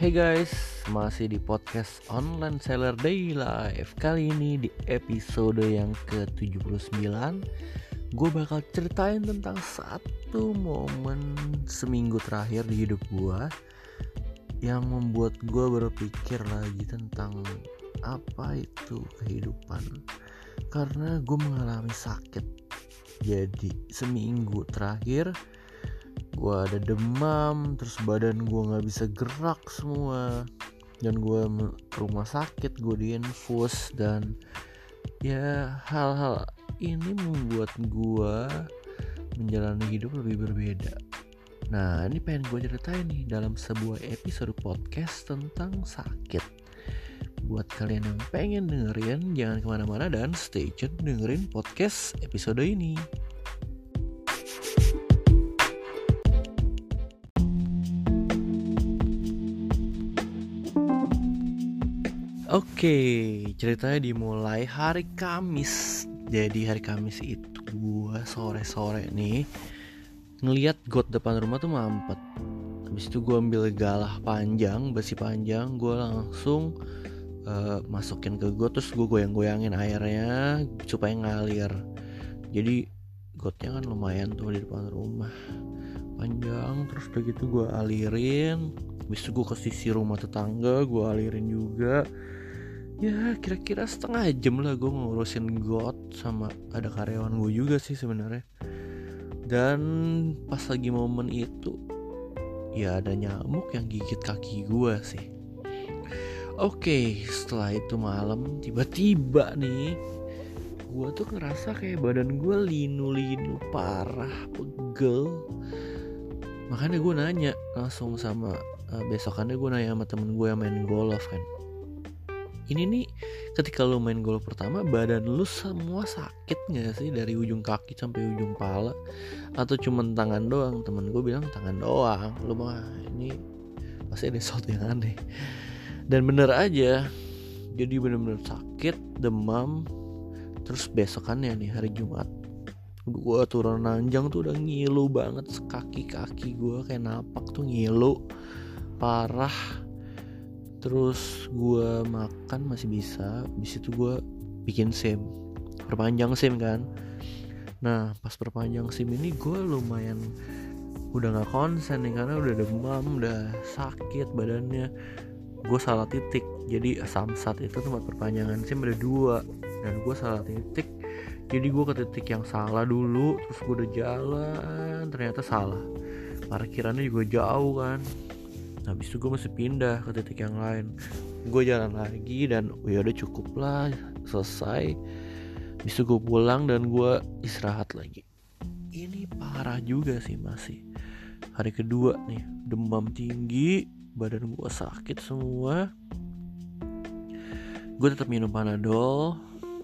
Hey guys, masih di podcast Online Seller Day Life Kali ini di episode yang ke-79 Gue bakal ceritain tentang satu momen seminggu terakhir di hidup gue Yang membuat gue berpikir lagi tentang apa itu kehidupan. Karena gue mengalami sakit. Jadi seminggu terakhir gue ada demam terus badan gue nggak bisa gerak semua. Dan gue ke rumah sakit gue diinfus dan ya hal-hal ini membuat gue menjalani hidup lebih berbeda. Nah ini pengen gue ceritain nih dalam sebuah episode podcast tentang sakit. Buat kalian yang pengen dengerin jangan ke mana-mana dan stay tune dengerin podcast episode ini Oke, ceritanya dimulai hari Kamis. Jadi hari Kamis itu gua sore-sore nih ngeliat got depan rumah tuh mampet. Habis itu gua ambil galah panjang, besi panjang, gua langsung uh, masukin ke got terus gua goyang-goyangin airnya supaya ngalir. Jadi gotnya kan lumayan tuh di depan rumah panjang terus udah gitu gue alirin habis itu gue ke sisi rumah tetangga gue alirin juga ya kira-kira setengah jam lah gue ngurusin got sama ada karyawan gue juga sih sebenarnya. Dan pas lagi momen itu ya ada nyamuk yang gigit kaki gue sih. Oke setelah itu malam tiba-tiba nih gue tuh ngerasa kayak badan gue linu-linu parah pegel. Makanya gue nanya langsung sama uh, besokannya gue nanya sama temen gue yang main golf kan ini nih ketika lo main golf pertama badan lu semua sakit gak sih? Dari ujung kaki sampai ujung pala? Atau cuma tangan doang? Temen gue bilang tangan doang. Lu mah ini pasti ada sesuatu yang aneh. Dan bener aja jadi bener-bener sakit demam terus besokannya nih hari Jumat. Gue turun nanjang tuh udah ngilu banget kaki-kaki gue kayak napak tuh ngilu. Parah terus gue makan masih bisa di situ gue bikin sim. Perpanjang sim kan. Nah pas perpanjang sim ini gue lumayan udah nggak konsen nih karena udah demam udah sakit badannya. Gue salah titik. Jadi samsat itu tempat perpanjangan sim ada dua. Dan gue salah titik jadi gue ke titik yang salah dulu. Terus gue udah jalan ternyata salah. Parkirannya juga jauh kan habis itu gue masih pindah ke titik yang lain. Gue jalan lagi dan ya udah cukup lah selesai. Habis itu gue pulang dan gue istirahat lagi. Ini parah juga sih masih hari kedua nih demam tinggi badan gue sakit semua. Gue tetap minum panadol.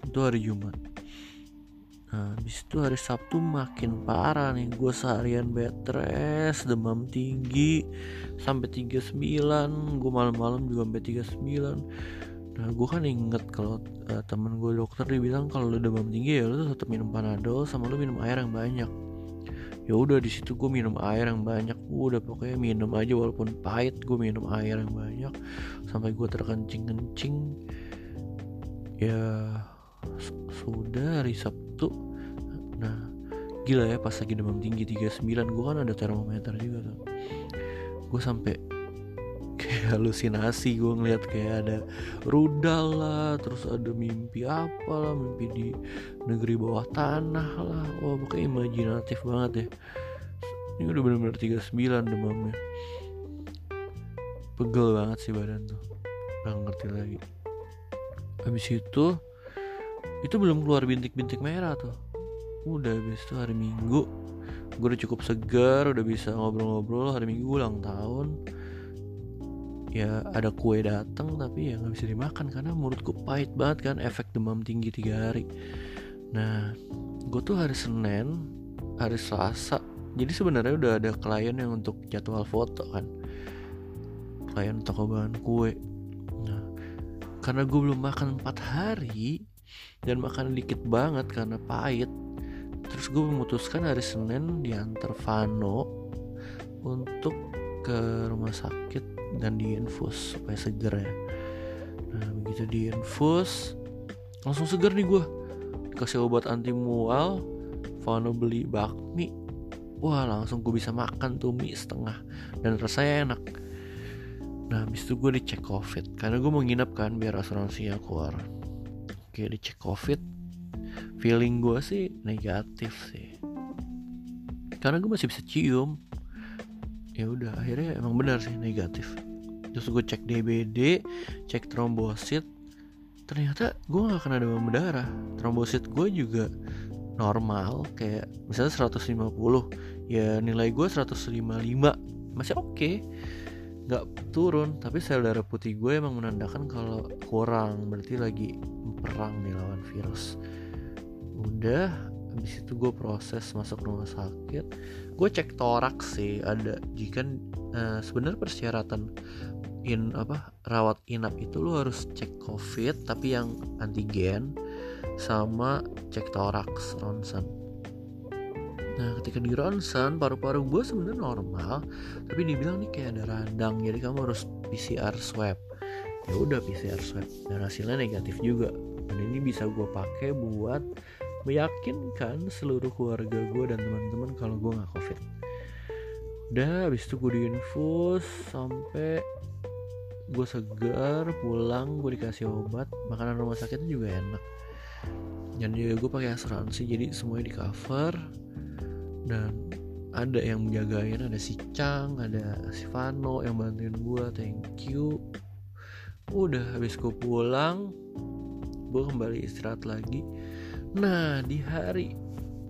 Itu hari jumat Nah, habis itu hari Sabtu makin parah nih Gue seharian bed rest, demam tinggi Sampai 39 Gue malam-malam juga sampai 39 Nah gue kan inget kalau uh, temen gue dokter dia bilang kalau lu demam tinggi ya lu tetap minum panadol sama lu minum air yang banyak. Ya udah di situ gue minum air yang banyak. Udah pokoknya minum aja walaupun pahit gue minum air yang banyak sampai gue terkencing-kencing. Ya sudah hari Sabtu. Nah gila ya pas lagi demam tinggi 39 gue kan ada termometer juga tuh. Gue sampai kayak halusinasi gue ngeliat kayak ada rudal lah terus ada mimpi apa lah mimpi di negeri bawah tanah lah. Wah pokoknya imajinatif banget ya. Ini udah bener-bener 39 demamnya. Pegel banget sih badan tuh. Gak ngerti lagi. Habis itu itu belum keluar bintik-bintik merah tuh. Udah habis itu hari minggu. Gue udah cukup segar udah bisa ngobrol-ngobrol hari minggu ulang tahun. Ya ada kue datang tapi ya nggak bisa dimakan karena menurutku pahit banget kan efek demam tinggi tiga hari. Nah gue tuh hari senin hari selasa jadi sebenarnya udah ada klien yang untuk jadwal foto kan. Klien toko bahan kue. Nah karena gue belum makan empat hari dan makan dikit banget karena pahit. Terus gue memutuskan hari Senin diantar Vano untuk ke rumah sakit dan diinfus supaya seger ya. Nah begitu diinfus langsung seger nih gue dikasih obat anti mual Vano beli bakmi. Wah langsung gue bisa makan tuh mie setengah dan rasanya enak. Nah habis itu gue dicek covid karena gue mau nginep kan biar asuransinya keluar oke dicek covid feeling gue sih negatif sih. Karena gue masih bisa cium. Ya udah akhirnya emang benar sih negatif. Terus gue cek DBD cek trombosit. Ternyata gue gak kena demam berdarah trombosit gue juga normal kayak misalnya 150 ya nilai gue 155 masih oke. Okay. nggak turun tapi sel darah putih gue emang menandakan kalau kurang. Berarti lagi perang nih lawan virus. Udah habis itu gue proses masuk rumah sakit. Gue cek torak sih ada jika uh, sebenarnya persyaratan in apa rawat inap itu lo harus cek covid tapi yang antigen sama cek toraks ronsen. Nah ketika di ronsen paru-paru gue sebenarnya normal tapi dibilang nih kayak ada radang jadi kamu harus PCR swab. Ya udah PCR swab. Dan hasilnya negatif juga dan ini bisa gue pakai buat meyakinkan seluruh keluarga gue dan teman-teman kalau gue nggak covid. Udah habis itu gue diinfus sampai gue segar pulang gue dikasih obat. Makanan rumah sakitnya juga enak. Dan juga gue pakai asuransi jadi semuanya di cover. Dan ada yang menjagain ada si Chang ada si Vano yang bantuin gue thank you. Udah habis gue pulang gue kembali istirahat lagi. Nah di hari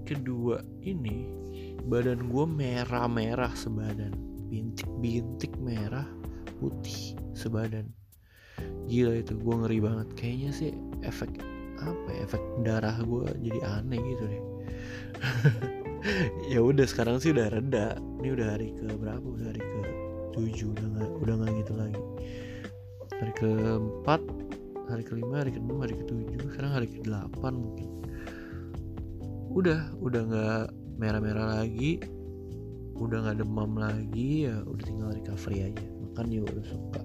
kedua ini badan gue merah-merah sebadan. Bintik-bintik merah putih sebadan. Gila itu gue ngeri banget. Kayaknya sih efek apa ya, efek darah gue jadi aneh gitu deh. Ya udah sekarang sih udah reda. Ini udah hari ke berapa udah hari ke tujuh udah nggak udah nggak gitu lagi. Hari keempat hari kelima hari keenam hari ketujuh sekarang hari ke delapan mungkin. Udah udah nggak merah-merah lagi udah nggak demam lagi ya udah tinggal recovery aja. Makan juga udah suka.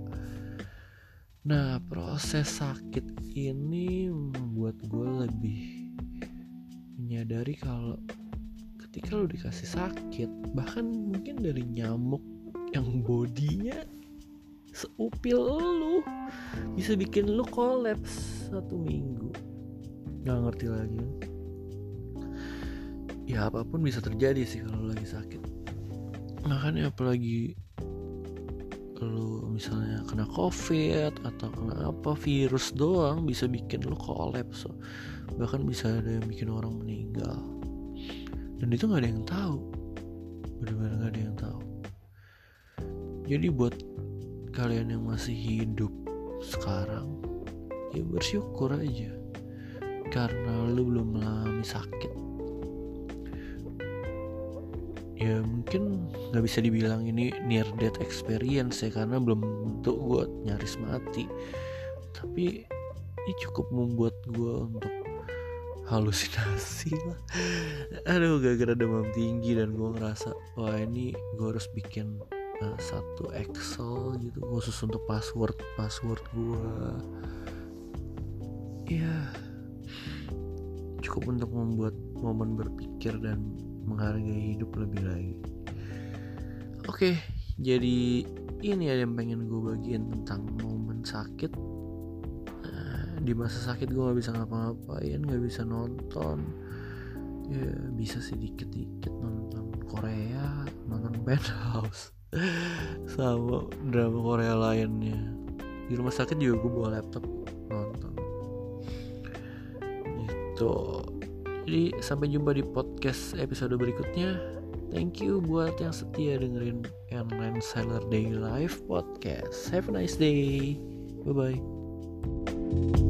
Nah proses sakit ini membuat gue lebih menyadari kalau ketika lo dikasih sakit bahkan mungkin dari nyamuk yang bodinya seupil lu. Bisa bikin lu kolaps satu minggu. Nggak ngerti lagi. Ya apa pun bisa terjadi sih kalau lagi sakit. Makanya apalagi lu misalnya kena covid atau kena apa virus doang bisa bikin lu kolaps. Bahkan bisa ada yang bikin orang meninggal. Dan itu nggak ada yang tahu. Benar-benar nggak ada yang tahu. Jadi buat kalian yang masih hidup sekarang ya bersyukur aja. Karena lu belum mengalami sakit. Ya mungkin nggak bisa dibilang ini near death experience ya karena belum untuk gue nyaris mati. Tapi ini cukup membuat gue untuk halusinasi lah. Aduh gak gara demam tinggi dan gue ngerasa wah ini gue harus bikin satu Excel gitu khusus untuk password password gue ya cukup untuk membuat momen berpikir dan menghargai hidup lebih lagi. Oke jadi ini ada yang pengen gue bagiin tentang momen sakit. Nah, di masa sakit gue gak bisa ngapa-ngapain gak bisa nonton. Ya bisa sih dikit-dikit nonton Korea nonton Penthouse sama drama Korea lainnya di rumah sakit juga gue bawa laptop nonton gitu jadi sampai jumpa di podcast episode berikutnya. Thank you buat yang setia dengerin Airline Sailor Day Live Podcast. Have a nice day. Bye bye.